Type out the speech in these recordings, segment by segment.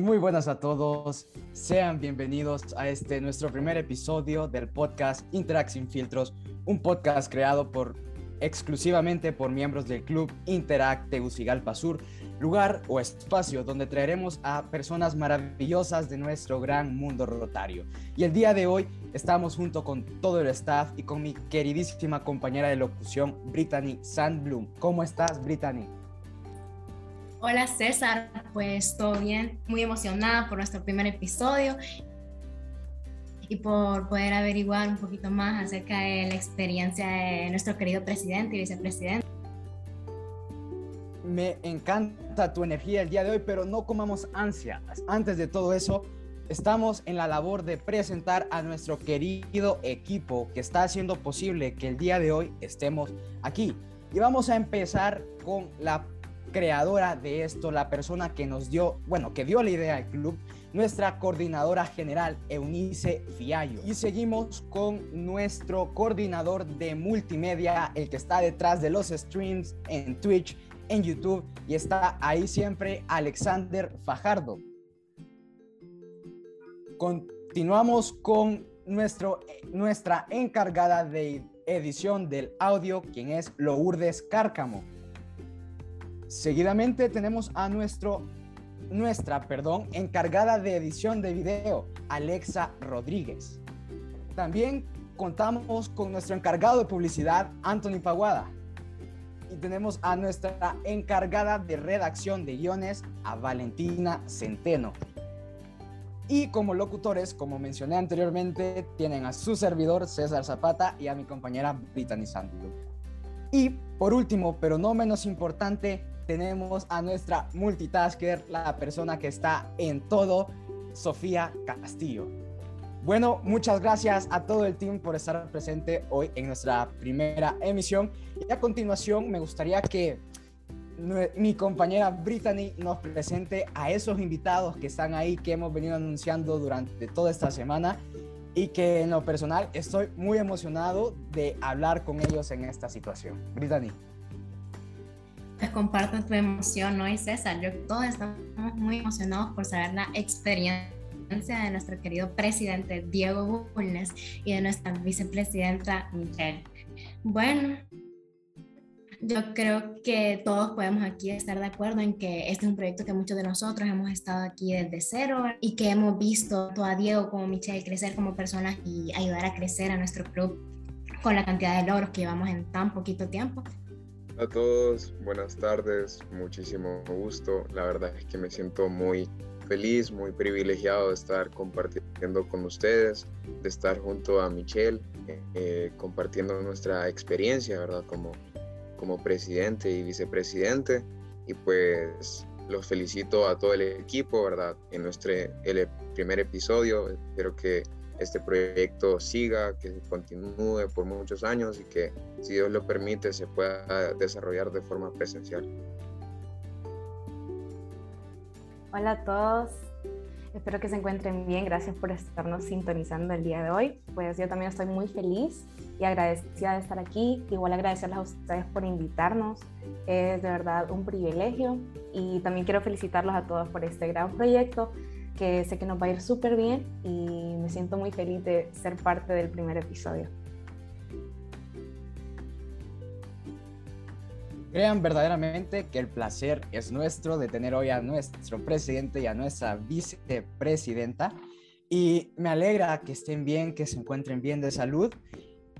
muy buenas a todos. Sean bienvenidos a este nuestro primer episodio del podcast Interact sin filtros, un podcast creado por exclusivamente por miembros del club Interact Tegucigalpa Sur, lugar o espacio donde traeremos a personas maravillosas de nuestro gran mundo rotario. Y el día de hoy estamos junto con todo el staff y con mi queridísima compañera de locución, Brittany Sandblum. ¿Cómo estás, Brittany? Hola César, pues todo bien, muy emocionada por nuestro primer episodio y por poder averiguar un poquito más acerca de la experiencia de nuestro querido presidente y vicepresidente. Me encanta tu energía el día de hoy, pero no comamos ansia. Antes de todo eso, estamos en la labor de presentar a nuestro querido equipo que está haciendo posible que el día de hoy estemos aquí. Y vamos a empezar con la creadora de esto, la persona que nos dio, bueno, que dio la idea al club, nuestra coordinadora general, Eunice Fiallo. Y seguimos con nuestro coordinador de multimedia, el que está detrás de los streams en Twitch, en YouTube, y está ahí siempre, Alexander Fajardo. Continuamos con nuestro, nuestra encargada de edición del audio, quien es Lourdes Cárcamo. Seguidamente tenemos a nuestro, nuestra perdón, encargada de edición de video, Alexa Rodríguez. También contamos con nuestro encargado de publicidad, Anthony Paguada. Y tenemos a nuestra encargada de redacción de guiones, a Valentina Centeno. Y como locutores, como mencioné anteriormente, tienen a su servidor César Zapata y a mi compañera Brittany Sandler. Y por último, pero no menos importante, tenemos a nuestra multitasker, la persona que está en todo, Sofía Castillo. Bueno, muchas gracias a todo el team por estar presente hoy en nuestra primera emisión. Y a continuación me gustaría que mi compañera Brittany nos presente a esos invitados que están ahí, que hemos venido anunciando durante toda esta semana y que en lo personal estoy muy emocionado de hablar con ellos en esta situación. Brittany pues comparto tu emoción, ¿no? Y César, yo todos estamos muy emocionados por saber la experiencia de nuestro querido presidente Diego Bulnes y de nuestra vicepresidenta Michelle. Bueno, yo creo que todos podemos aquí estar de acuerdo en que este es un proyecto que muchos de nosotros hemos estado aquí desde cero y que hemos visto tanto a Diego como a Michelle crecer como personas y ayudar a crecer a nuestro club con la cantidad de logros que llevamos en tan poquito tiempo. A todos, buenas tardes, muchísimo gusto. La verdad es que me siento muy feliz, muy privilegiado de estar compartiendo con ustedes, de estar junto a Michelle, eh, compartiendo nuestra experiencia, ¿verdad? Como, como presidente y vicepresidente. Y pues los felicito a todo el equipo, ¿verdad? En nuestro el primer episodio. Espero que este proyecto siga, que continúe por muchos años y que, si Dios lo permite, se pueda desarrollar de forma presencial. Hola a todos, espero que se encuentren bien, gracias por estarnos sintonizando el día de hoy. Pues yo también estoy muy feliz y agradecida de estar aquí, igual agradecerles a ustedes por invitarnos, es de verdad un privilegio y también quiero felicitarlos a todos por este gran proyecto que sé que nos va a ir súper bien y me siento muy feliz de ser parte del primer episodio. Crean verdaderamente que el placer es nuestro de tener hoy a nuestro presidente y a nuestra vicepresidenta. Y me alegra que estén bien, que se encuentren bien de salud.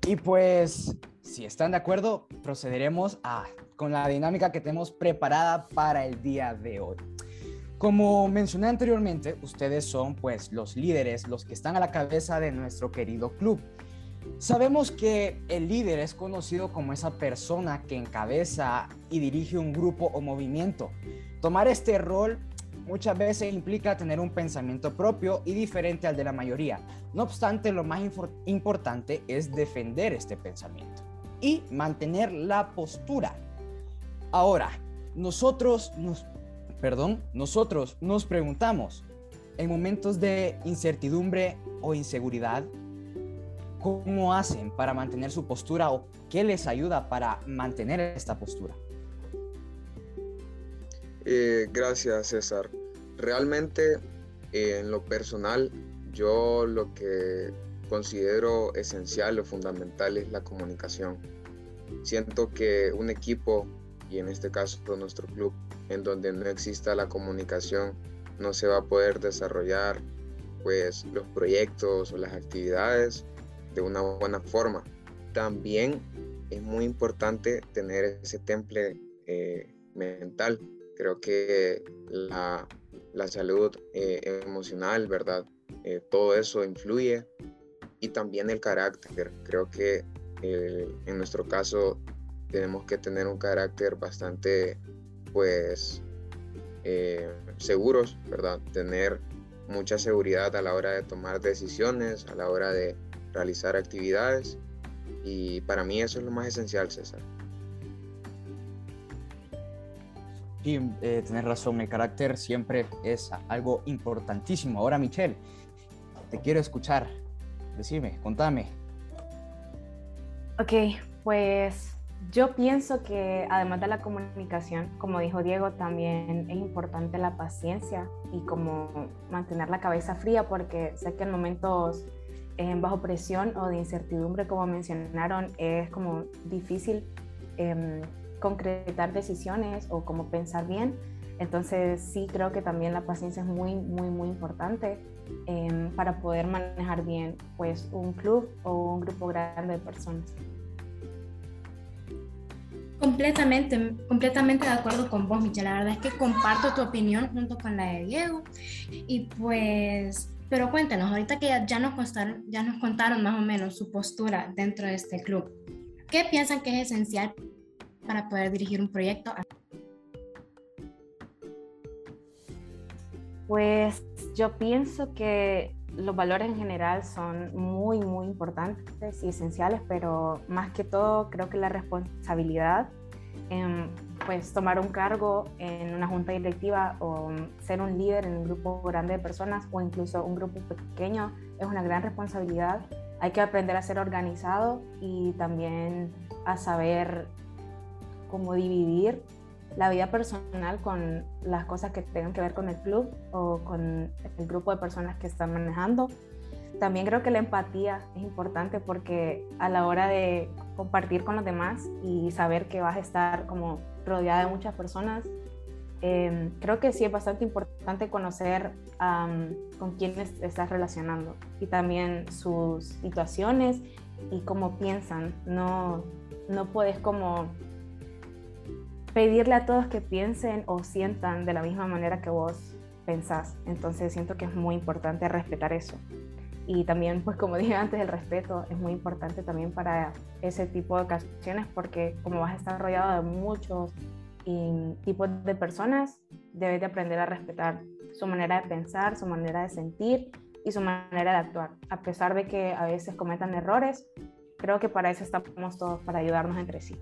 Y pues, si están de acuerdo, procederemos a, con la dinámica que tenemos preparada para el día de hoy. Como mencioné anteriormente, ustedes son pues los líderes, los que están a la cabeza de nuestro querido club. Sabemos que el líder es conocido como esa persona que encabeza y dirige un grupo o movimiento. Tomar este rol muchas veces implica tener un pensamiento propio y diferente al de la mayoría. No obstante, lo más importante es defender este pensamiento y mantener la postura. Ahora, nosotros nos perdón, nosotros nos preguntamos, en momentos de incertidumbre o inseguridad, ¿cómo hacen para mantener su postura o qué les ayuda para mantener esta postura? Eh, gracias, César. realmente en lo personal, yo lo que considero esencial o fundamental es la comunicación. Siento que un equipo, y en este caso nuestro club, en donde no exista la comunicación, no se va a poder desarrollar pues los proyectos o las actividades de una buena forma. También es muy importante tener ese temple eh, mental. Creo que la, salud eh, emocional, ¿verdad? Eh, todo eso influye y también el carácter. Creo que en nuestro caso tenemos que tener un carácter bastante, pues, seguros, ¿verdad? Tener mucha seguridad a la hora de tomar decisiones, a la hora de realizar actividades y para mí eso es lo más esencial, César. Sí, eh, tenés razón, el carácter siempre es algo importantísimo. Ahora, Michelle, te quiero escuchar. Decime, contame. Ok, pues yo pienso que además de la comunicación, como dijo Diego, también es importante la paciencia y como mantener la cabeza fría porque sé que en momentos bajo presión o de incertidumbre, como mencionaron, es como difícil em, concretar decisiones o como pensar bien. Entonces sí creo que también la paciencia es muy, muy, muy importante em, para poder manejar bien pues un club o un grupo grande de personas. Completamente, completamente de acuerdo con vos, Michelle. La verdad es que comparto tu opinión junto con la de Diego. Y pues pero cuéntenos, ahorita que ya, nos contaron, ya nos contaron más o menos su postura dentro de este club, ¿qué piensan que es esencial para poder dirigir un proyecto? Pues yo pienso que los valores en general son muy, muy importantes y esenciales, pero más que todo creo que la responsabilidad pues tomar un cargo en una junta directiva o ser un líder en un grupo grande de personas o incluso un grupo pequeño es una gran responsabilidad. Hay que aprender a ser organizado y también a saber cómo dividir la vida personal con las cosas que tengan que ver con el club o con el grupo de personas que están manejando. También creo que la empatía es importante porque a la hora de compartir con los demás y saber que vas a estar como rodeada de muchas personas, em, creo que sí es bastante importante conocer con quiénes estás relacionando y también sus situaciones y cómo piensan. No, no puedes como pedirle a todos que piensen o sientan de la misma manera que vos pensás. Entonces siento que es muy importante respetar eso. Y también, pues como dije antes, el respeto es muy importante también para ese tipo de ocasiones porque como vas a estar rodeado de muchos tipos de personas, debes de aprender a respetar su manera de pensar, su manera de sentir y su manera de actuar. A pesar de que a veces cometan errores, creo que para eso estamos todos, para ayudarnos entre sí.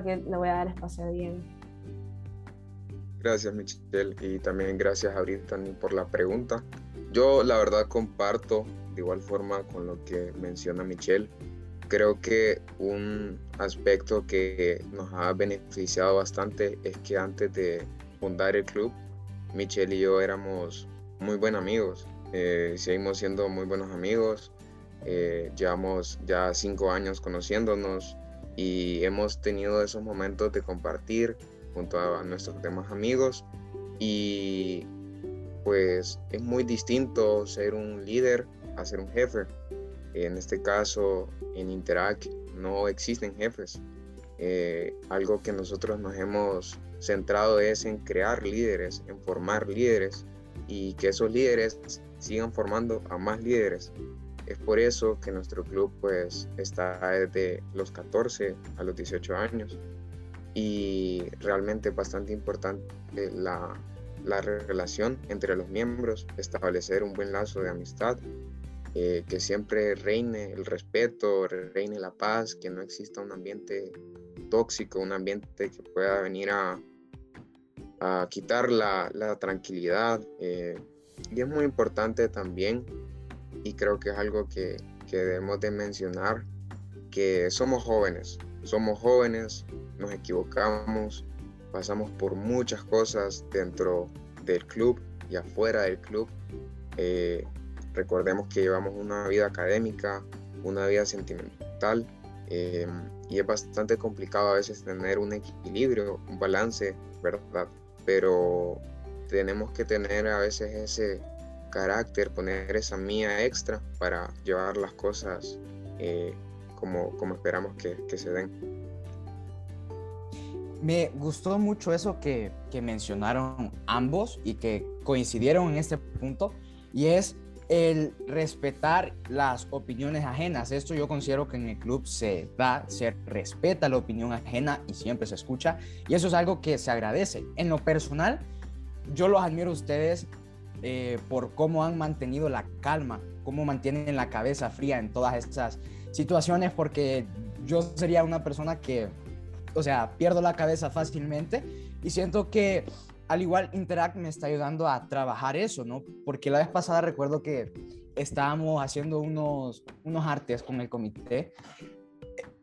Que le voy a dar espacio a Diego. Gracias, Michelle, y también gracias a Brittany por la pregunta. Yo la verdad comparto de igual forma con lo que menciona Michelle. Creo que un aspecto que nos ha beneficiado bastante es que antes de fundar el club, Michelle y yo éramos muy buenos amigos. Eh, seguimos siendo muy buenos amigos. Eh, llevamos ya cinco años conociéndonos y hemos tenido esos momentos de compartir junto a nuestros demás amigos y pues es muy distinto ser un líder a ser un jefe. En este caso, en Interac no existen jefes. Eh, algo que nosotros nos hemos centrado es en crear líderes, en formar líderes y que esos líderes sigan formando a más líderes. Es por eso que nuestro club pues está desde los 14 a los 18 años y realmente es bastante importante la, la relación entre los miembros, establecer un buen lazo de amistad, eh, que siempre reine el respeto, reine la paz, que no exista un ambiente tóxico, un ambiente que pueda venir a, a quitar la, la tranquilidad. Eh, y es muy importante también, y creo que es algo que, que debemos de mencionar, que somos jóvenes, somos jóvenes, nos equivocamos, pasamos por muchas cosas dentro del club y afuera del club. Eh, recordemos que llevamos una vida académica, una vida sentimental eh, y es bastante complicado a veces tener un equilibrio, un balance, ¿verdad? Pero tenemos que tener a veces ese carácter, poner esa mía extra para llevar las cosas eh, como, como esperamos que, que, se den. Me gustó mucho eso que, que mencionaron ambos y que coincidieron en este punto y es el respetar las opiniones ajenas. Esto yo considero que en el club se da, se respeta la opinión ajena y siempre se escucha. Y eso es algo que se agradece. En lo personal, yo los admiro a ustedes eh, por cómo han mantenido la calma, cómo mantienen la cabeza fría en todas estas situaciones, porque yo sería una persona que, o sea, pierdo la cabeza fácilmente y siento que al igual Interact me está ayudando a trabajar eso, ¿no? Porque la vez pasada recuerdo que estábamos haciendo unos, unos artes con el comité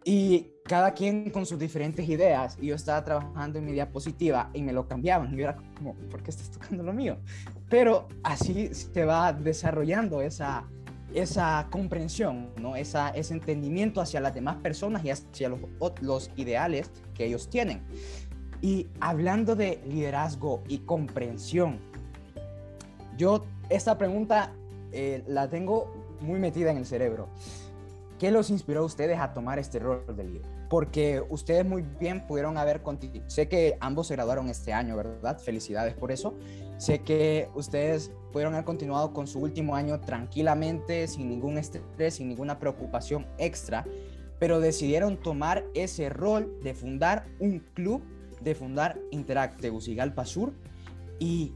y cada quien con sus diferentes ideas y yo estaba trabajando en mi diapositiva y me lo cambiaban y yo era como, ¿por qué estás tocando lo mío? Pero así se va desarrollando esa, esa comprensión, ¿no? esa, ese entendimiento hacia las demás personas y hacia los, los ideales que ellos tienen. Y hablando de liderazgo y comprensión, yo esta pregunta eh, la tengo muy metida en el cerebro. ¿Qué los inspiró a ustedes a tomar este rol de líder? Porque ustedes muy bien pudieron haber continuado. Sé que ambos se graduaron este año, ¿verdad? Felicidades por eso. Sé que ustedes pudieron haber continuado con su último año tranquilamente, sin ningún estrés, sin ninguna preocupación extra, pero decidieron tomar ese rol de fundar un club, de fundar Interact Tegucigalpa Sur y,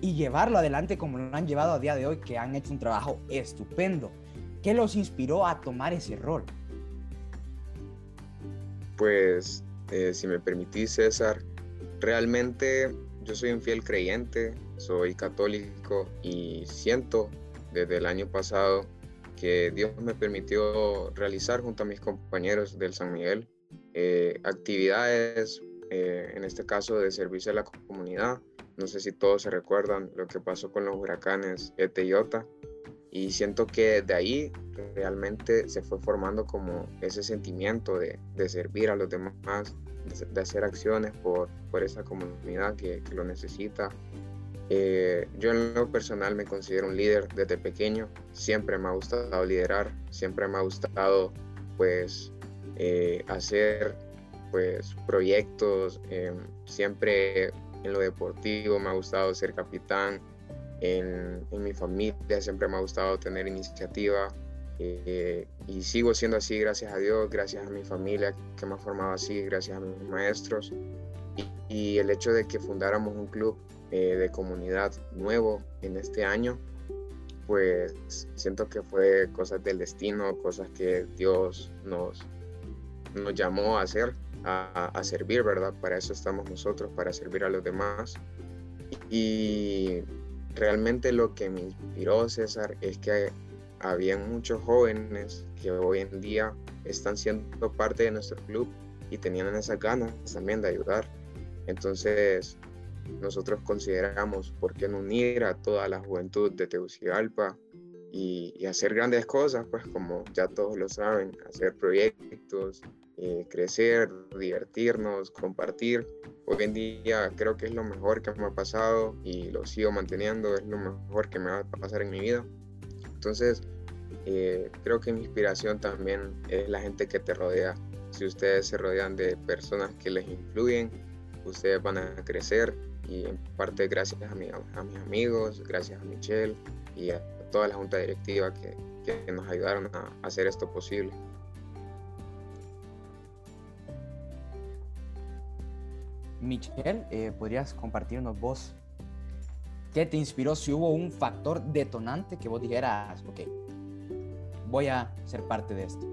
y llevarlo adelante como lo han llevado a día de hoy, que han hecho un trabajo estupendo. ¿Qué los inspiró a tomar ese rol? Pues, eh, si me permitís, César, realmente yo soy un fiel creyente, soy católico y siento desde el año pasado que Dios me permitió realizar junto a mis compañeros del San Miguel eh, actividades, eh, en este caso de servicio a la comunidad. No sé si todos se recuerdan lo que pasó con los huracanes Eta y Iota y siento que de ahí realmente se fue formando como ese sentimiento de, de servir a los demás, de, hacer acciones por, por esa comunidad que, que lo necesita. Eh, yo en lo personal me considero un líder desde pequeño, siempre me ha gustado liderar, siempre me ha gustado pues eh, hacer pues proyectos, eh, siempre en lo deportivo me ha gustado ser capitán, en, mi familia siempre me ha gustado tener iniciativa eh, y sigo siendo así gracias a Dios, gracias a mi familia que me ha formado así, gracias a mis maestros y, el hecho de que fundáramos un club eh, de comunidad nuevo en este año, pues siento que fue cosas del destino, cosas que Dios nos, nos llamó a hacer, a, a servir, ¿verdad? Para eso estamos nosotros, para servir a los demás. Y realmente lo que me inspiró, César, es que había muchos jóvenes que hoy en día están siendo parte de nuestro club y tenían esas ganas también de ayudar. Entonces, nosotros consideramos por qué no unir a toda la juventud de Tegucigalpa y, hacer grandes cosas, pues como ya todos lo saben, hacer proyectos, eh, crecer, divertirnos, compartir. Hoy en día creo que es lo mejor que me ha pasado y lo sigo manteniendo, es lo mejor que me va a pasar en mi vida. Entonces, eh, creo que mi inspiración también es la gente que te rodea. Si ustedes se rodean de personas que les influyen, ustedes van a crecer y en parte gracias a, mi, a mis amigos, gracias a Michelle y a toda la junta directiva que, que nos ayudaron a hacer esto posible. Michelle, eh, ¿podrías compartirnos vos qué te inspiró? Si hubo un factor detonante que vos dijeras, ok, voy a ser parte de esto.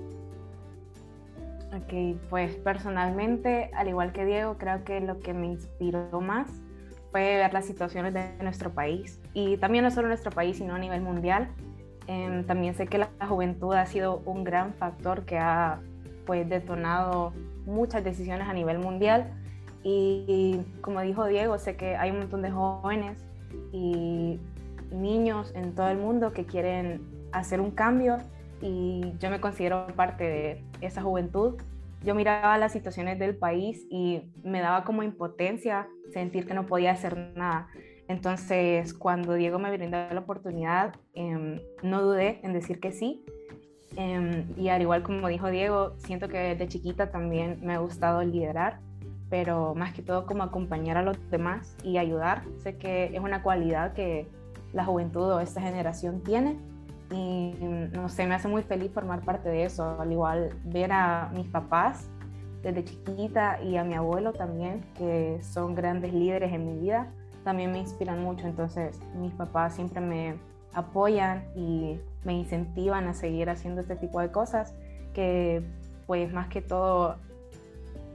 Ok, pues personalmente, al igual que Diego, creo que lo que me inspiró más fue ver las situaciones de nuestro país y también no solo nuestro país, sino a nivel mundial. Em, también sé que la juventud ha sido un gran factor que ha pues detonado muchas decisiones a nivel mundial y, como dijo Diego, sé que hay un montón de jóvenes y niños en todo el mundo que quieren hacer un cambio y yo me considero parte de esa juventud. Yo miraba las situaciones del país y me daba como impotencia sentir que no podía hacer nada. Entonces, cuando Diego me brindó la oportunidad, em, no dudé en decir que sí. Em, y al igual como dijo Diego, siento que desde chiquita también me ha gustado liderar, pero más que todo como acompañar a los demás y ayudar. Sé que es una cualidad que la juventud o esta generación tiene y no sé, me hace muy feliz formar parte de eso. Al igual ver a mis papás desde chiquita y a mi abuelo también, que son grandes líderes en mi vida, también me inspiran mucho. Entonces mis papás siempre me apoyan y me incentivan a seguir haciendo este tipo de cosas que pues más que todo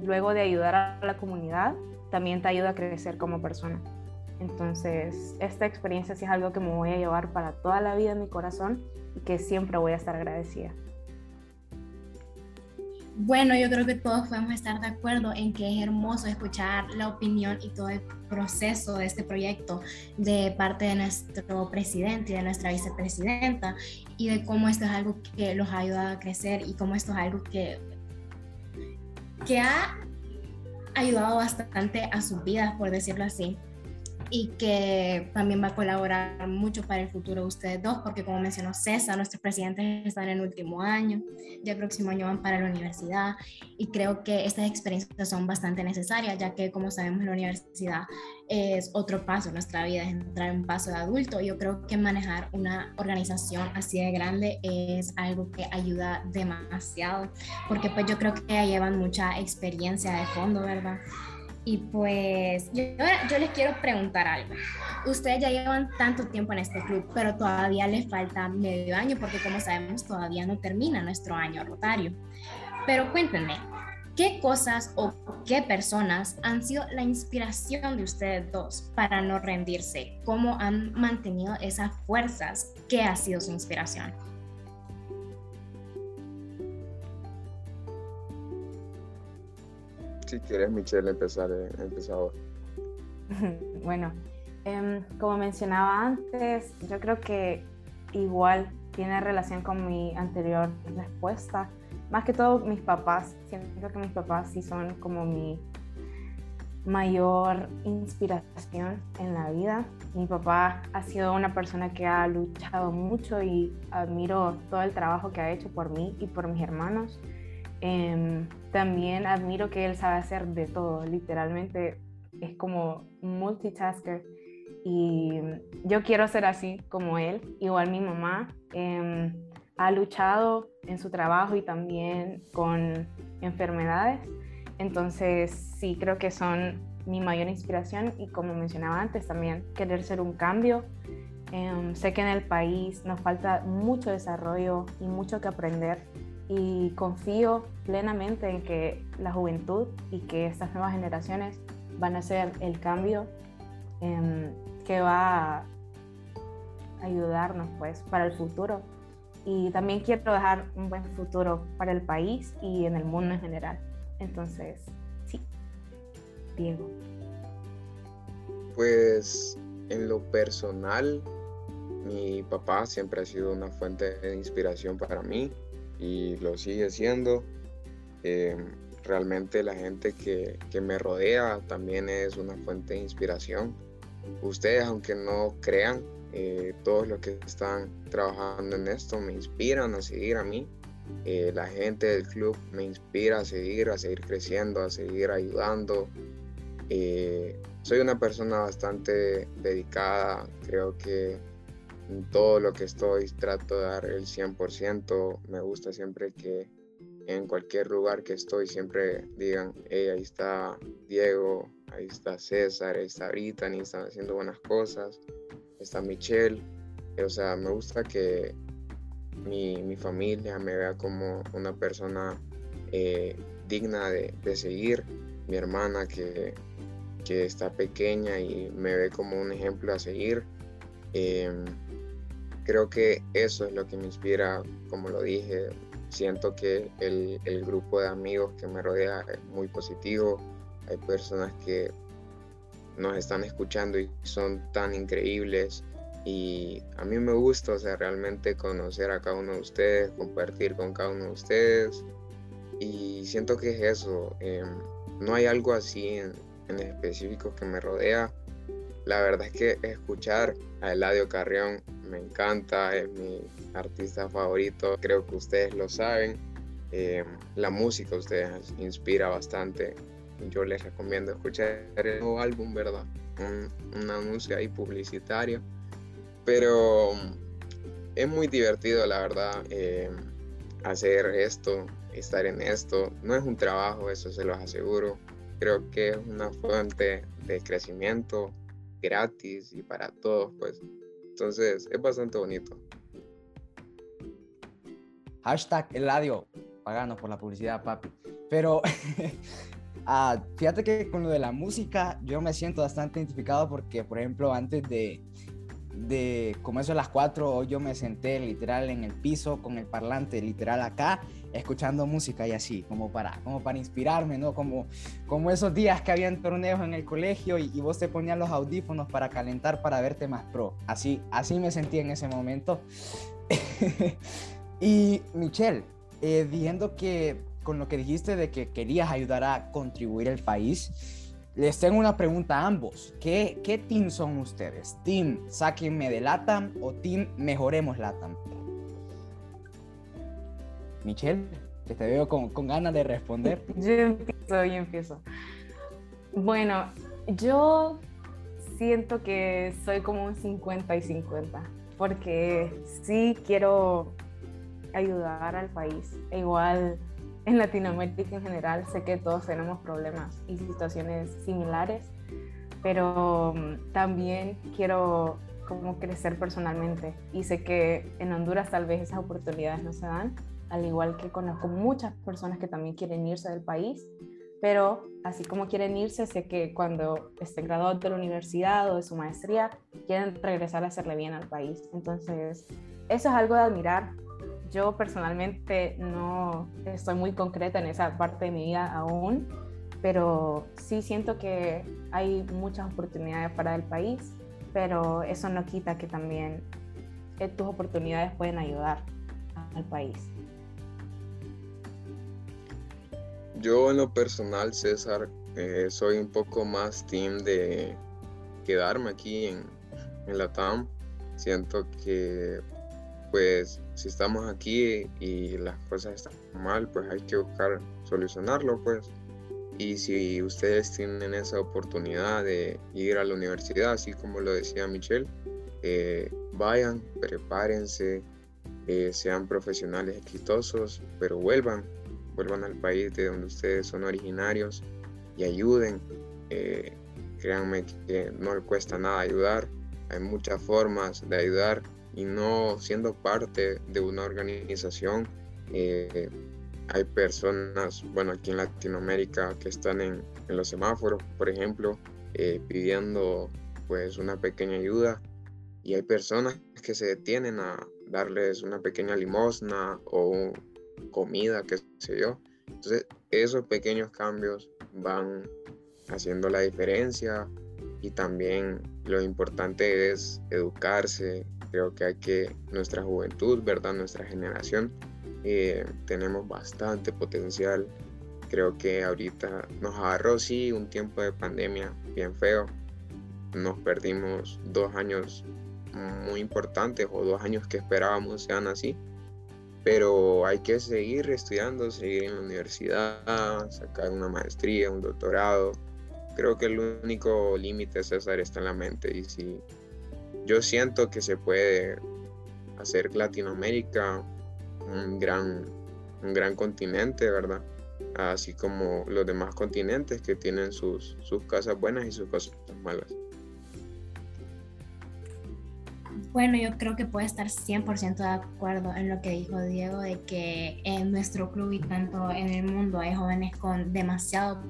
luego de ayudar a la comunidad también te ayuda a crecer como persona. Entonces, esta experiencia sí es algo que me voy a llevar para toda la vida en mi corazón y que siempre voy a estar agradecida. Bueno, yo creo que todos podemos estar de acuerdo en que es hermoso escuchar la opinión y todo el proceso de este proyecto de parte de nuestro presidente y de nuestra vicepresidenta y de cómo esto es algo que los ha ayudado a crecer y cómo esto es algo que, que ha ayudado bastante a sus vidas, por decirlo así y que también va a colaborar mucho para el futuro de ustedes dos, porque como mencionó César, nuestros presidentes están en el último año, ya el próximo año van para la universidad y creo que estas experiencias son bastante necesarias, ya que como sabemos la universidad es otro paso nuestra vida, es entrar en un paso de adulto. Yo creo que manejar una organización así de grande es algo que ayuda demasiado, porque pues yo creo que llevan mucha experiencia de fondo, ¿verdad? Y pues yo, yo, les quiero preguntar algo. Ustedes ya llevan tanto tiempo en este club, pero todavía les falta medio año porque como sabemos todavía no termina nuestro año rotario. Pero cuéntenme, ¿qué cosas o qué personas han sido la inspiración de ustedes dos para no rendirse? ¿Cómo han mantenido esas fuerzas? ¿Qué ha sido su inspiración? Si quieres, Michelle, empezar, eh, empezar bueno, em, como mencionaba antes, yo creo que igual tiene relación con mi anterior respuesta. Más que todo mis papás, siento que mis papás sí son como mi mayor inspiración en la vida. Mi papá ha sido una persona que ha luchado mucho y admiro todo el trabajo que ha hecho por mí y por mis hermanos. Em, también admiro que él sabe hacer de todo, literalmente es como multitasker y yo quiero ser así como él. Igual mi mamá em, ha luchado en su trabajo y también con enfermedades, entonces sí creo que son mi mayor inspiración y como mencionaba antes también querer ser un cambio. Em, sé que en el país nos falta mucho desarrollo y mucho que aprender y confío plenamente en que la juventud y que estas nuevas generaciones van a ser el cambio em, que va a ayudarnos pues para el futuro. Y también quiero dejar un buen futuro para el país y en el mundo en general. Entonces sí Diego. Pues en lo personal mi papá siempre ha sido una fuente de inspiración para mí y lo sigue siendo. Eh, realmente la gente que, que, me rodea también es una fuente de inspiración. Ustedes, aunque no crean, eh, todos los que están trabajando en esto me inspiran a seguir a mí. Eh, la gente del club me inspira a seguir, a seguir creciendo, a seguir ayudando. soy una persona bastante dedicada, creo que en todo lo que estoy trato de dar el 100%. Me gusta siempre que en cualquier lugar que estoy siempre digan, hey, ahí está Diego, ahí está César, ahí está Brittany, están haciendo buenas cosas, está Michelle. O sea, me gusta que mi, mi familia me vea como una persona eh, digna de, de, seguir. Mi hermana que, que, está pequeña y me ve como un ejemplo a seguir. Eh, creo que eso es lo que me inspira, como lo dije, siento que el, el, grupo de amigos que me rodea es muy positivo, hay personas que nos están escuchando y son tan increíbles. Y a mí me gusta, o sea, realmente conocer a cada uno de ustedes, compartir con cada uno de ustedes. Y siento que es eso. Em, no hay algo así en, en específico que me rodea. La verdad es que escuchar a Eladio Carrión me encanta, es mi artista favorito, creo que ustedes lo saben. Em, la música ustedes inspira bastante. Yo les recomiendo escuchar el nuevo álbum, ¿verdad? Un, anuncio ahí publicitario. Pero es muy divertido, la verdad, em, hacer esto, estar en esto. No es un trabajo, eso se los aseguro. Creo que es una fuente de crecimiento gratis y para todos, pues. Entonces, es bastante bonito. Hashtag Eladio, paganos por la publicidad, papi. Pero ah, fíjate que con lo de la música yo me siento bastante identificado porque, por ejemplo, antes de, de como eso a las 4, yo me senté literal en el piso con el parlante literal acá, escuchando música y así, como para, como para inspirarme, ¿no? Como, como esos días que habían torneos en el colegio y, vos te ponías los audífonos para calentar para verte más pro. Así, así me sentí en ese momento. y Michelle, eh, viendo que con lo que dijiste de que querías ayudar a contribuir al país, les tengo una pregunta a ambos. ¿Qué, qué team son ustedes? ¿Team Sáquenme de LATAM o Team Mejoremos LATAM? Michelle, te veo con, con ganas de responder. Yo empiezo, yo empiezo. Bueno, yo siento que soy como un 50 y 50, porque sí quiero ayudar al país. Igual en Latinoamérica en general sé que todos tenemos problemas y situaciones similares, pero mm, también quiero como crecer personalmente y sé que en Honduras tal vez esas oportunidades no se dan, al igual que conozco muchas personas que también quieren irse del país, pero así como quieren irse, sé que cuando estén graduados de la universidad o de su maestría, quieren regresar a hacerle bien al país. Entonces, eso es algo de admirar yo personalmente no estoy muy concreta en esa parte de mi vida aún, pero sí siento que hay muchas oportunidades para el país, pero eso no quita que también eh, tus oportunidades pueden ayudar al país. Yo en lo personal, César, eh, soy un poco más team de quedarme aquí en, en la TAM. Siento que pues si estamos aquí y las cosas están mal, pues hay que buscar solucionarlo, pues. Y si ustedes tienen esa oportunidad de ir a la universidad, así como lo decía Michelle, eh, vayan, prepárense, eh, sean profesionales exitosos, pero vuelvan, vuelvan al país de donde ustedes son originarios y ayuden. Eh, créanme que no le cuesta nada ayudar, hay muchas formas de ayudar y no siendo parte de una organización. Eh, hay personas, bueno, aquí en Latinoamérica que están en, los semáforos, por ejemplo, eh, pidiendo pues una pequeña ayuda y hay personas que se detienen a darles una pequeña limosna o comida, qué sé yo. Entonces, esos pequeños cambios van haciendo la diferencia y también lo importante es educarse, Creo que hay que, nuestra juventud, ¿verdad? Nuestra generación, eh, tenemos bastante potencial. Creo que ahorita nos agarró, sí, un tiempo de pandemia bien feo. Nos perdimos dos años muy importantes o dos años que esperábamos sean así. Pero hay que seguir estudiando, seguir en la universidad, sacar una maestría, un doctorado. Creo que el único límite, César, está en la mente. Y si yo siento que se puede hacer Latinoamérica un gran, un gran continente, ¿verdad? Así como los demás continentes que tienen sus, sus cosas buenas y sus cosas malas. Bueno, yo creo que puedo estar 100% de acuerdo en lo que dijo Diego, de que en nuestro club y tanto en el mundo hay jóvenes con demasiado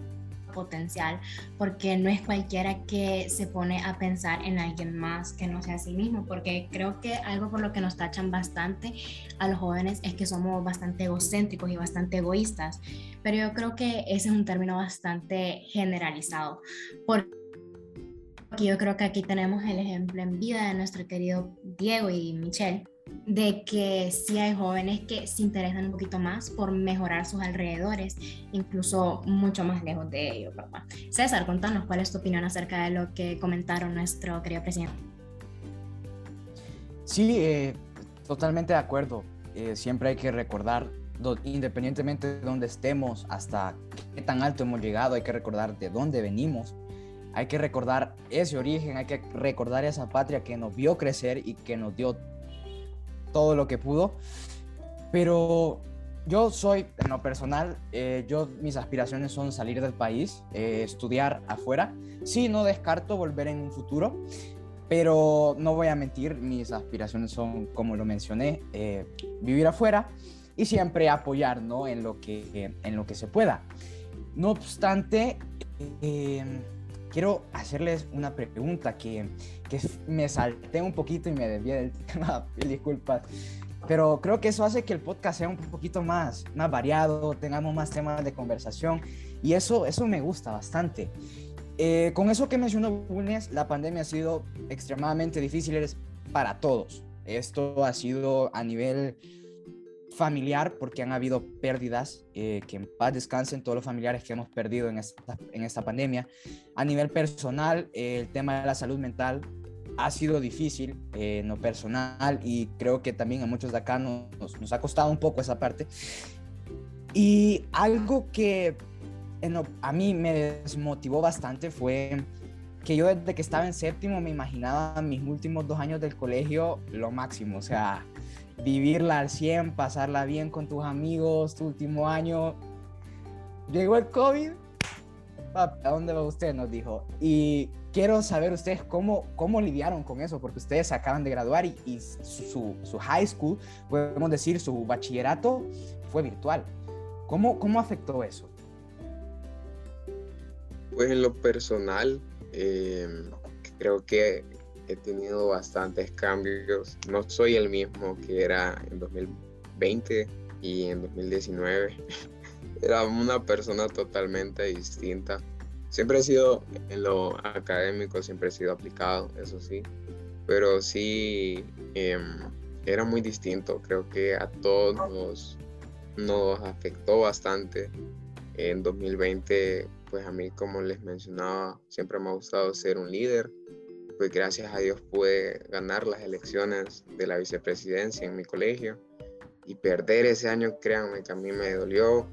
potencial, porque no es cualquiera que se pone a pensar en alguien más que no sea a sí mismo, porque creo que algo por lo que nos tachan bastante a los jóvenes es que somos bastante egocéntricos y bastante egoístas, pero yo creo que ese es un término bastante generalizado, porque yo creo que aquí tenemos el ejemplo en vida de nuestro querido Diego y Michelle, de que sí hay jóvenes que se interesan un poquito más por mejorar sus alrededores, incluso mucho más lejos de ellos, papá. César, contanos cuál es tu opinión acerca de lo que comentaron nuestro querido presidente. Sí, eh, totalmente de acuerdo. Eh, siempre hay que recordar, independientemente de dónde estemos, hasta qué tan alto hemos llegado, hay que recordar de dónde venimos hay que recordar ese origen, hay que recordar esa patria que nos vio crecer y que nos dio todo lo que pudo. Pero yo soy, en lo personal, eh, yo mis aspiraciones son salir del país, eh, estudiar afuera. Sí, no descarto volver en un futuro, pero no voy a mentir, mis aspiraciones son, como lo mencioné, eh, vivir afuera y siempre apoyar ¿no? en, lo que, en lo que se pueda. No obstante, quiero hacerles una pregunta que, que me salté un poquito y me desvié del tema, disculpas. Pero creo que eso hace que el podcast sea un poquito más, más variado, tengamos más temas de conversación y eso, eso me gusta bastante. Eh, con eso que mencionó Bulnes, la pandemia ha sido extremadamente difícil para todos. Esto ha sido a nivel familiar, porque han habido pérdidas, eh, que en paz descansen todos los familiares que hemos perdido en esta, en esta pandemia. A nivel personal, eh, el tema de la salud mental ha sido difícil eh, en lo personal y creo que también a muchos de acá nos, nos ha costado un poco esa parte. Y algo que a mí me desmotivó bastante fue que yo desde que estaba en séptimo me imaginaba mis últimos dos años del colegio lo máximo, o sea, vivirla al 100, pasarla bien con tus amigos, tu último año. Llegó el COVID, ¿a dónde va usted? Nos dijo. Y quiero saber ustedes cómo, cómo lidiaron con eso, porque ustedes acaban de graduar y, su, su, high school, podemos decir, su bachillerato fue virtual. ¿Cómo, cómo afectó eso? Pues en lo personal, eh, creo que he tenido bastantes cambios. No soy el mismo que era en 2020 y en 2019. era una persona totalmente distinta. Siempre he sido en lo académico, siempre he sido aplicado, eso sí. Pero sí em, era muy distinto. Creo que a todos nos, nos afectó bastante. En 2020, pues a mí, como les mencionaba, siempre me ha gustado ser un líder pues gracias a Dios pude ganar las elecciones de la vicepresidencia en mi colegio y perder ese año, créanme que a mí me dolió.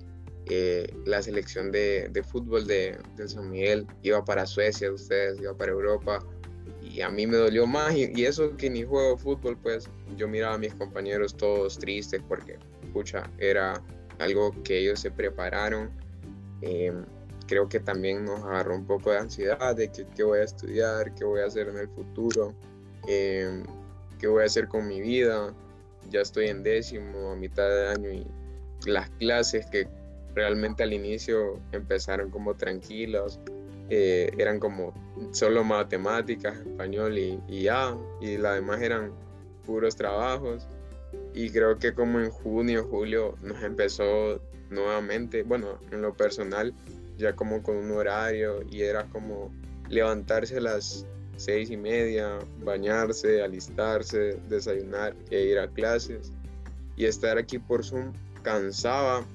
Eh, la selección de, de fútbol de, de, San Miguel iba para Suecia, ustedes iba para Europa y a mí me dolió más y, eso que ni juego fútbol, pues yo miraba a mis compañeros todos tristes porque, escucha, era algo que ellos se prepararon. Eh, creo que también nos agarró un poco de ansiedad de que, qué voy a estudiar, qué voy a hacer en el futuro, em, qué voy a hacer con mi vida. Ya estoy en décimo, a mitad de año y las clases que realmente al inicio empezaron como tranquilas, eh, eran como solo matemáticas, español y, y ya, y las demás eran puros trabajos. Y creo que como en junio, julio nos empezó nuevamente, bueno, en lo personal, ya como con un horario y era como levantarse a las seis y media, bañarse, alistarse, desayunar e ir a clases y estar aquí por Zoom cansaba.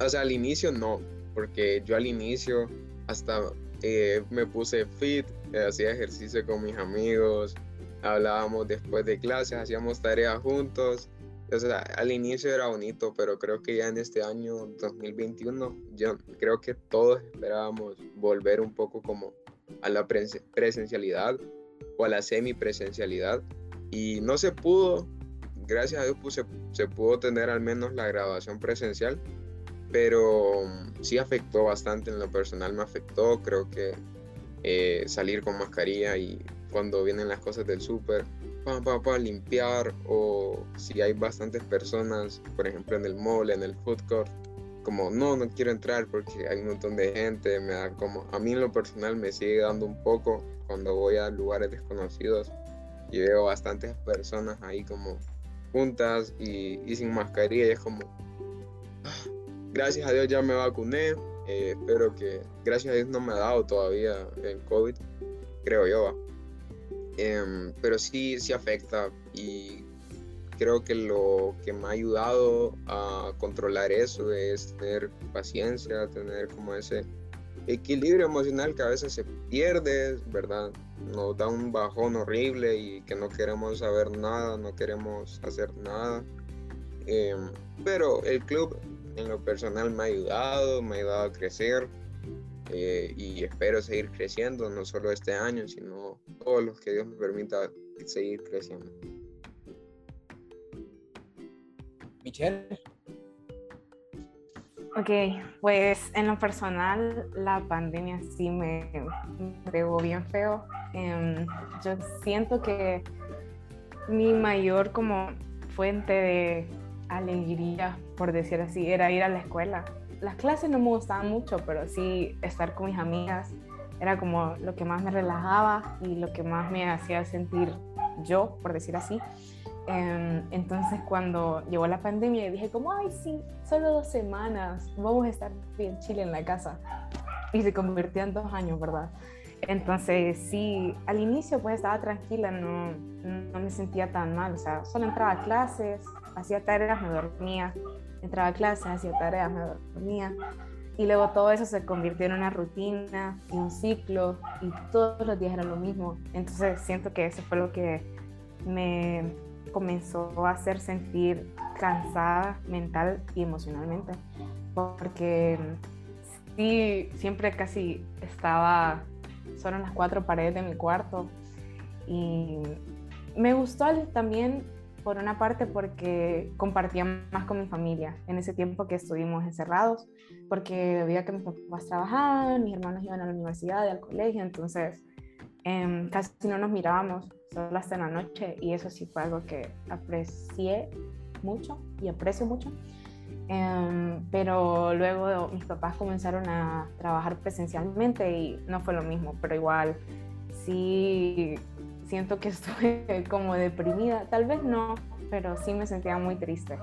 O sea, al inicio no, porque yo al inicio hasta eh, me puse fit, eh, hacía ejercicio con mis amigos, hablábamos después de clases, hacíamos tareas juntos o sea, al inicio era bonito, pero creo que ya en este año 2021, yo creo que todos esperábamos volver un poco como a la presencialidad o a la semipresencialidad y no se pudo. Gracias a Dios pues, se, pudo tener al menos la grabación presencial, pero sí afectó bastante en lo personal, me afectó, creo que eh, salir con mascarilla y cuando vienen las cosas del súper, para limpiar o si hay bastantes personas, por ejemplo en el mall, en el food court, como no, no quiero entrar porque hay un montón de gente, me da como, a mí en lo personal me sigue dando un poco cuando voy a lugares desconocidos y veo bastantes personas ahí como juntas y, y sin mascarilla y es como, ah, gracias a Dios ya me vacuné, eh, espero que, gracias a Dios no me ha dado todavía el COVID, creo yo. Em, pero sí, sí afecta y creo que lo que me ha ayudado a controlar eso es tener paciencia, tener como ese equilibrio emocional que a veces se pierde, ¿verdad? Nos da un bajón horrible y que no queremos saber nada, no queremos hacer nada. Em, pero el club en lo personal me ha ayudado, me ha ayudado a crecer eh, y espero seguir creciendo, no solo este año, sino todos los que Dios me permita seguir creciendo. Michelle. Ok, pues en lo personal la pandemia sí me, pegó bien feo. Em, yo siento que mi mayor como fuente de alegría, por decir así, era ir a la escuela. Las clases no me gustaban mucho, pero sí estar con mis amigas era como lo que más me relajaba y lo que más me hacía sentir yo, por decir así. Em, entonces cuando llegó la pandemia dije como, ay sí, solo dos semanas, vamos a estar bien chile en la casa. Y se convirtió en dos años, ¿verdad? Entonces sí, al inicio pues estaba tranquila, no, no me sentía tan mal, o sea, solo entraba a clases, hacía tareas, me dormía, entraba a clases, hacía tareas, me dormía. Y luego todo eso se convirtió en una rutina y un ciclo y todos los días era lo mismo. Entonces siento que eso fue lo que me comenzó a hacer sentir cansada mental y emocionalmente, porque sí, siempre casi estaba solo en las cuatro paredes de mi cuarto y me gustó también por una parte porque compartía más con mi familia en ese tiempo que estuvimos encerrados, porque veía que mis papás trabajaban, mis hermanos iban a la universidad y al colegio, entonces em, casi no nos mirábamos solo hasta la noche y eso sí fue algo que aprecié mucho y aprecio mucho. Em, pero luego mis papás comenzaron a trabajar presencialmente y no fue lo mismo, pero igual sí siento que estuve como deprimida, tal vez no, pero sí me sentía muy triste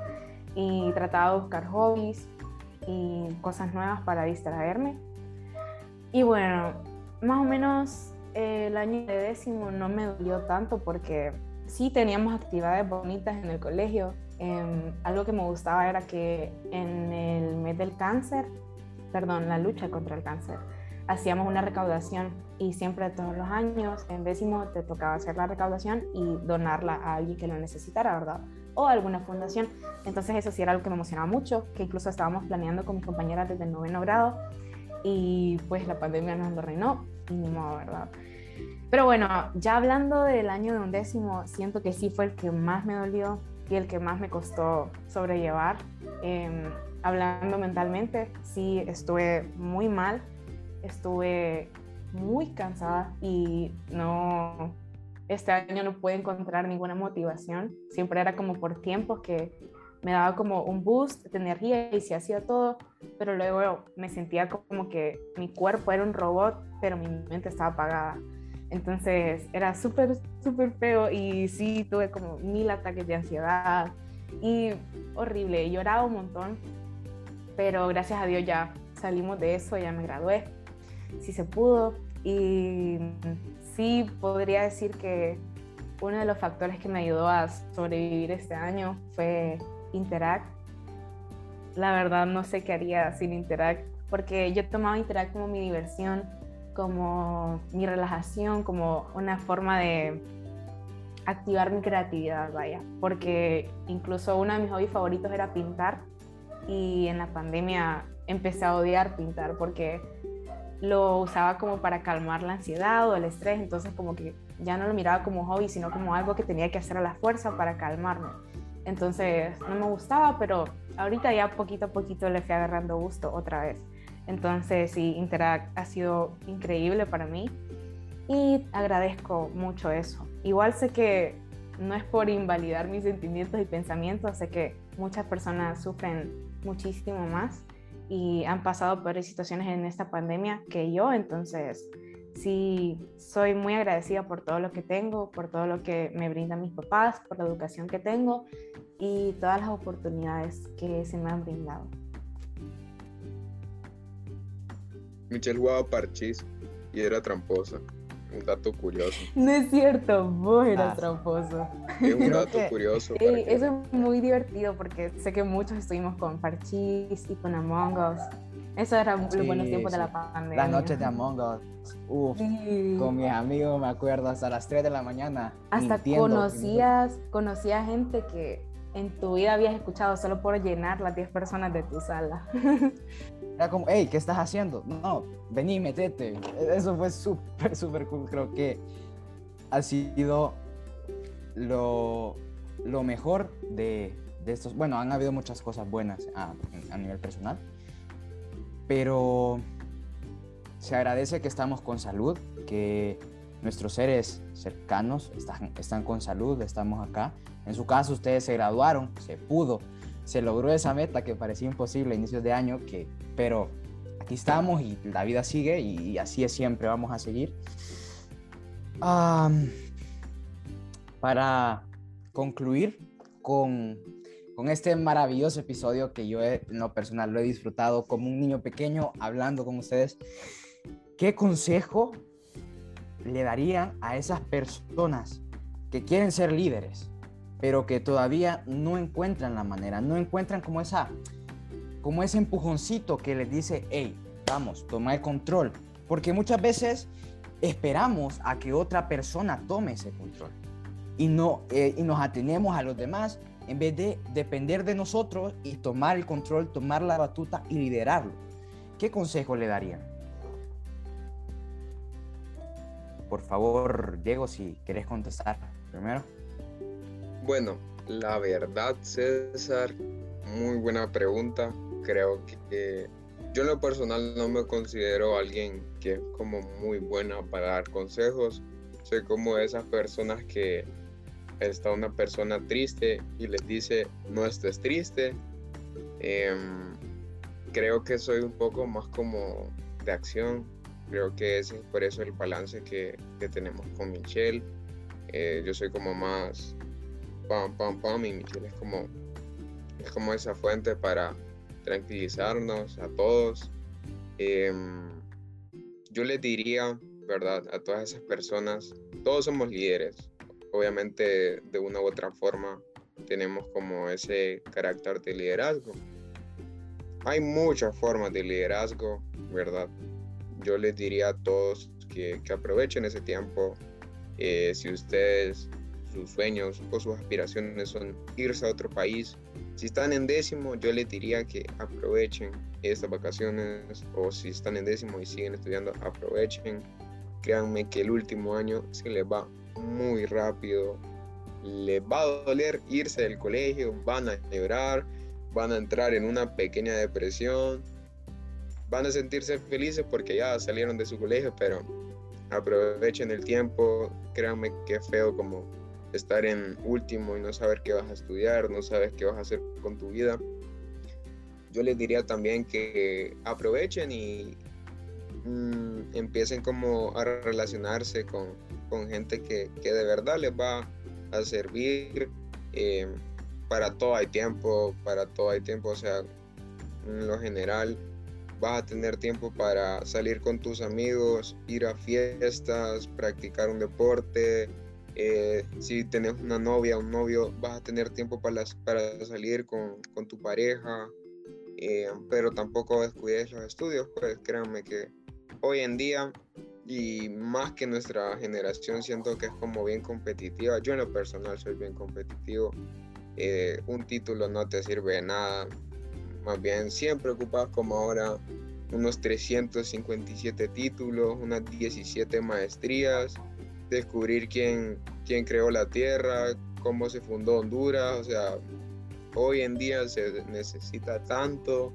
y trataba de buscar hobbies y cosas nuevas para distraerme. Y bueno, más o menos el año de décimo no me dolió tanto porque sí teníamos actividades bonitas en el colegio. Em, algo que me gustaba era que en el mes del cáncer, perdón, la lucha contra el cáncer, hacíamos una recaudación y siempre todos los años en décimo te tocaba hacer la recaudación y donarla a alguien que lo necesitara, ¿verdad? O alguna fundación. Entonces eso sí era algo que me emocionaba mucho, que incluso estábamos planeando con mis compañeras desde el noveno grado y pues la pandemia nos lo reinó ni modo, ¿verdad? Pero bueno, ya hablando del año de undécimo, siento que sí fue el que más me dolió y el que más me costó sobrellevar. Em, hablando mentalmente, sí estuve muy mal, estuve muy cansada y no, este año no pude encontrar ninguna motivación. Siempre era como por tiempos que me daba como un boost de energía y se hacía todo, pero luego me sentía como que mi cuerpo era un robot, pero mi mente estaba apagada. Entonces era súper, súper feo y sí tuve como mil ataques de ansiedad y horrible, lloraba un montón, pero gracias a Dios ya salimos de eso, ya me gradué, sí se pudo y sí podría decir que uno de los factores que me ayudó a sobrevivir este año fue Interact. La verdad no sé qué haría sin Interact porque yo tomaba Interact como mi diversión como mi relajación, como una forma de activar mi creatividad, vaya, porque incluso uno de mis hobbies favoritos era pintar y en la pandemia empecé a odiar pintar porque lo usaba como para calmar la ansiedad o el estrés, entonces como que ya no lo miraba como hobby, sino como algo que tenía que hacer a la fuerza para calmarme. Entonces no me gustaba, pero ahorita ya poquito a poquito le fui agarrando gusto otra vez. Entonces, sí, Interact ha sido increíble para mí y agradezco mucho eso. Igual sé que no es por invalidar mis sentimientos y pensamientos, sé que muchas personas sufren muchísimo más y han pasado peores situaciones en esta pandemia que yo, entonces sí, soy muy agradecida por todo lo que tengo, por todo lo que me brindan mis papás, por la educación que tengo y todas las oportunidades que se me han brindado. Michelle jugaba parchís y era tramposa. Un dato curioso. No es cierto, vos eras ah. tramposo. Es un dato curioso. Eso es muy divertido porque sé que muchos estuvimos con Parchis y con Among Us. Eso era los buenos tiempos de la pandemia. Las noches de Among Us. Uf, con mis amigos me acuerdo hasta las 3 de la mañana. Hasta conocías, conocías gente que en tu vida habías escuchado solo por llenar las 10 personas de tu sala. Era como, hey, ¿qué estás haciendo? No, vení, metete. Eso fue súper, súper cool. Creo que ha sido lo, lo mejor de, de, estos. Bueno, han habido muchas cosas buenas a, a, nivel personal, pero se agradece que estamos con salud, que nuestros seres cercanos están, están con salud, estamos acá. En su caso, ustedes se graduaron, se pudo se logró esa meta que parecía imposible a inicios de año, que, pero aquí estamos y la vida sigue y, así es siempre, vamos a seguir. para concluir con, con, este maravilloso episodio que yo en lo personal lo he disfrutado como un niño pequeño hablando con ustedes, ¿qué consejo le darían a esas personas que quieren ser líderes? Pero que todavía no encuentran la manera, no encuentran como esa como ese empujoncito que les dice, hey, vamos, toma el control, porque muchas veces esperamos a que otra persona tome ese control y no eh, y nos atenemos a los demás en vez de depender de nosotros y tomar el control, tomar la batuta y liderarlo. ¿Qué consejo le darían? Por favor, Diego, si querés contestar primero. Bueno, la verdad, César, muy buena pregunta. Creo que yo en lo personal no me considero alguien que es como muy buena para dar consejos. Soy como esas personas que está una persona triste y les dice no estés triste. Em, creo que soy un poco más como de acción. Creo que ese es por eso el balance que, tenemos con Michelle. Eh, yo soy como más pam, pam, pam, y Michelle es como, es como esa fuente para tranquilizarnos a todos. Em, yo les diría, ¿verdad? A todas esas personas, todos somos líderes. Obviamente, de una u otra forma, tenemos como ese carácter de liderazgo. Hay muchas formas de liderazgo, ¿verdad? Yo les diría a todos que, que aprovechen ese tiempo. Eh, si ustedes sus sueños o sus aspiraciones son irse a otro país, si están en décimo, yo les diría que aprovechen estas vacaciones o si están en décimo y siguen estudiando, aprovechen. Créanme que el último año se les va muy rápido. Les va a doler irse del colegio, van a llorar, van a entrar en una pequeña depresión, van a sentirse felices porque ya salieron de su colegio, pero aprovechen el tiempo. Créanme que es feo como estar en último y no saber qué vas a estudiar, no sabes qué vas a hacer con tu vida. Yo les diría también que aprovechen y mm, empiecen como a relacionarse con, con gente que, que, de verdad les va a servir. Eh, para todo hay tiempo, para todo hay tiempo, o sea, en lo general vas a tener tiempo para salir con tus amigos, ir a fiestas, practicar un deporte, eh, si tenés una novia, un novio, vas a tener tiempo para, para salir con, con tu pareja, eh, pero tampoco descuides los estudios, pues créanme que hoy en día y más que nuestra generación siento que es como bien competitiva. Yo en lo personal soy bien competitivo. Eh, un título no te sirve de nada. Más bien siempre ocupas como ahora unos 357 títulos, unas 17 maestrías descubrir quién, quién creó la tierra, cómo se fundó Honduras, o sea, hoy en día se necesita tanto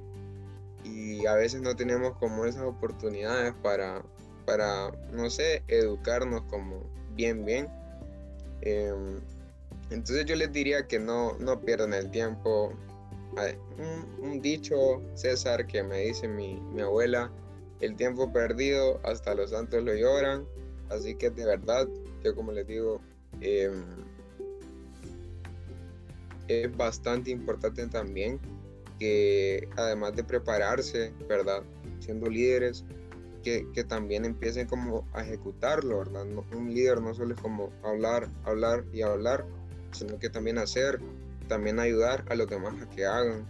y a veces no tenemos como esas oportunidades para, para no sé, educarnos como bien, bien. Em, entonces yo les diría que no, no pierdan el tiempo. Un, un, dicho, César, que me dice mi, mi abuela, el tiempo perdido hasta los santos lo lloran. Así que de verdad, yo como les digo, em, es bastante importante también que además de prepararse, ¿verdad? Siendo líderes, que, que, también empiecen como a ejecutarlo, ¿verdad? un líder no solo es como hablar, hablar y hablar, sino que también hacer, también ayudar a los demás a que hagan.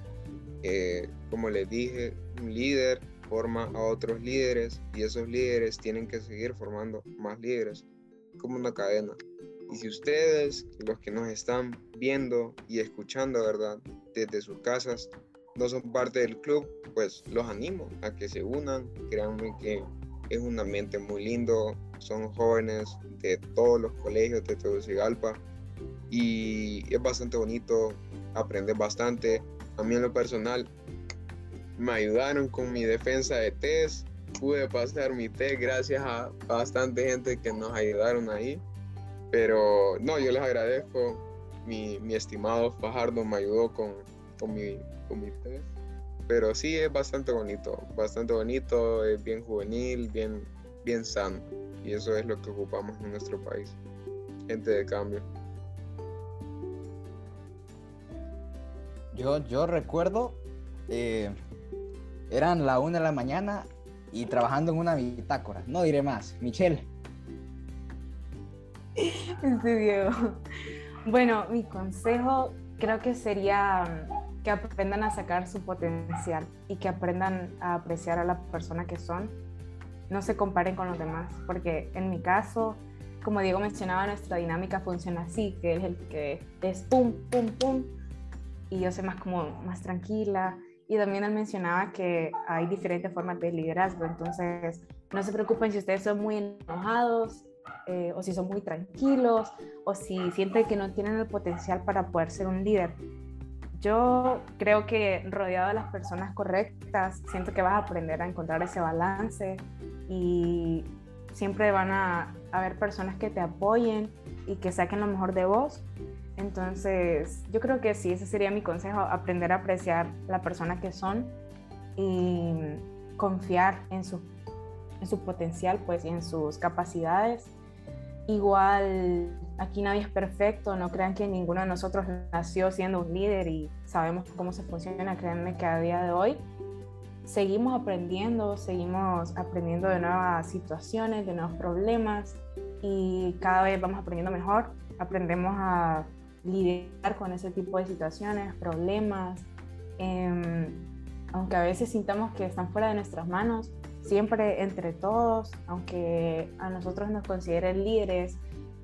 Eh, como les dije, un líder forma a otros líderes y esos líderes tienen que seguir formando más líderes, como una cadena. Y si ustedes, los que nos están viendo y escuchando, ¿verdad? Desde sus casas, no son parte del club, pues los animo a que se unan. Créanme que es un ambiente muy lindo. Son jóvenes de todos los colegios de Tegucigalpa y es bastante bonito, aprender bastante. A mí en lo personal me ayudaron con mi defensa de test. Pude pasar mi test gracias a bastante gente que nos ayudaron ahí. Pero no, yo les agradezco. Mi, mi estimado Fajardo me ayudó con, con mi pero sí es bastante bonito, bastante bonito, es bien juvenil, bien, bien sano. Y eso es lo que ocupamos en nuestro país. Gente de cambio. Yo, yo recuerdo, eh, eran la una de la mañana y trabajando en una bitácora. No diré más. Michelle. Sí, Diego. Bueno, mi consejo creo que sería que aprendan a sacar su potencial y que aprendan a apreciar a la persona que son. No se comparen con los demás, porque en mi caso, como Diego mencionaba, nuestra dinámica funciona así, que es el que es pum, pum, pum, y yo soy más como más tranquila. Y también él mencionaba que hay diferentes formas de liderazgo, entonces no se preocupen si ustedes son muy enojados eh, o si son muy tranquilos o si sienten que no tienen el potencial para poder ser un líder yo creo que rodeado de las personas correctas, siento que vas a aprender a encontrar ese balance y siempre van a haber personas que te apoyen y que saquen lo mejor de vos. Entonces, yo creo que sí, ese sería mi consejo, aprender a apreciar la persona que son y confiar en su, en su potencial, pues, y en sus capacidades. Igual aquí nadie es perfecto, no crean que ninguno de nosotros nació siendo un líder y sabemos cómo se funciona, créanme que a día de hoy seguimos aprendiendo, seguimos aprendiendo de nuevas situaciones, de nuevos problemas y cada vez vamos aprendiendo mejor, aprendemos a lidiar con ese tipo de situaciones, problemas, em, aunque a veces sintamos que están fuera de nuestras manos, siempre entre todos, aunque a nosotros nos consideren líderes,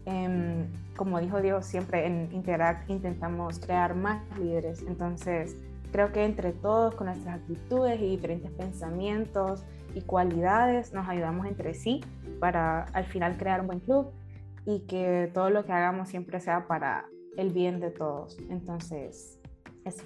Em, como dijo Dios, siempre en Interact intentamos crear más líderes. Entonces, creo que entre todos, con nuestras actitudes y diferentes pensamientos y cualidades, nos ayudamos entre sí para al final crear un buen club y que todo lo que hagamos siempre sea para el bien de todos. Entonces, eso.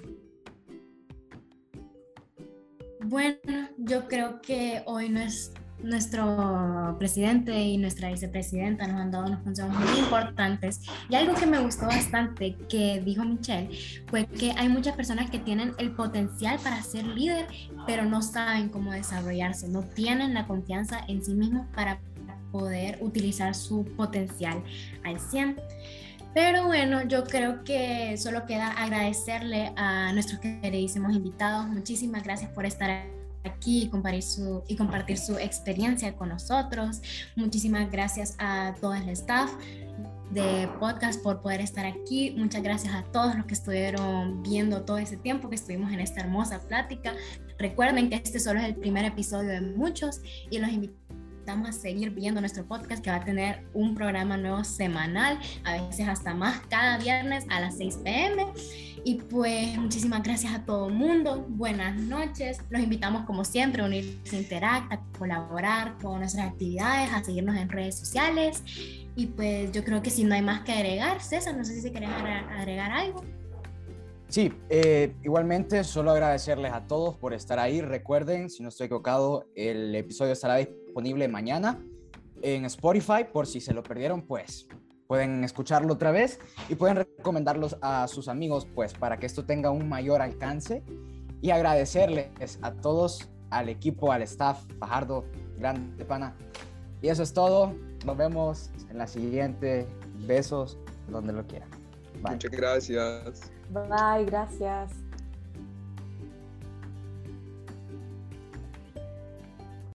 Bueno, yo creo que hoy no es nuestro presidente y nuestra vicepresidenta nos han dado unos consejos muy importantes. Y algo que me gustó bastante que dijo Michelle fue que hay muchas personas que tienen el potencial para ser líder, pero no saben cómo desarrollarse, no tienen la confianza en sí mismos para poder utilizar su potencial al 100. Pero bueno, yo creo que solo queda agradecerle a nuestros queridísimos invitados. Muchísimas gracias por estar aquí y compartir, su, y compartir su experiencia con nosotros. Muchísimas gracias a todo el staff de podcast por poder estar aquí. Muchas gracias a todos los que estuvieron viendo todo ese tiempo que estuvimos en esta hermosa plática. Recuerden que este solo es el primer episodio de muchos y los invitamos a seguir viendo nuestro podcast que va a tener un programa nuevo semanal, a veces hasta más cada viernes a las 6 pm. Y pues muchísimas gracias a todo el mundo. Buenas noches. Los invitamos como siempre a unirse a Interact, a colaborar con nuestras actividades, a seguirnos en redes sociales. Y pues yo creo que si no hay más que agregar, César, no sé si querés agregar algo. Sí, eh, igualmente solo agradecerles a todos por estar ahí. Recuerden, si no estoy equivocado, el episodio estará disponible mañana en Spotify por si se lo perdieron, pues pueden escucharlo otra vez y pueden recomendarlos a sus amigos, pues, para que esto tenga un mayor alcance y agradecerles a todos, al equipo, al staff, Fajardo, grande pana. Y eso es todo. Nos vemos en la siguiente. Besos, donde lo quieran. Muchas gracias. Bye, gracias.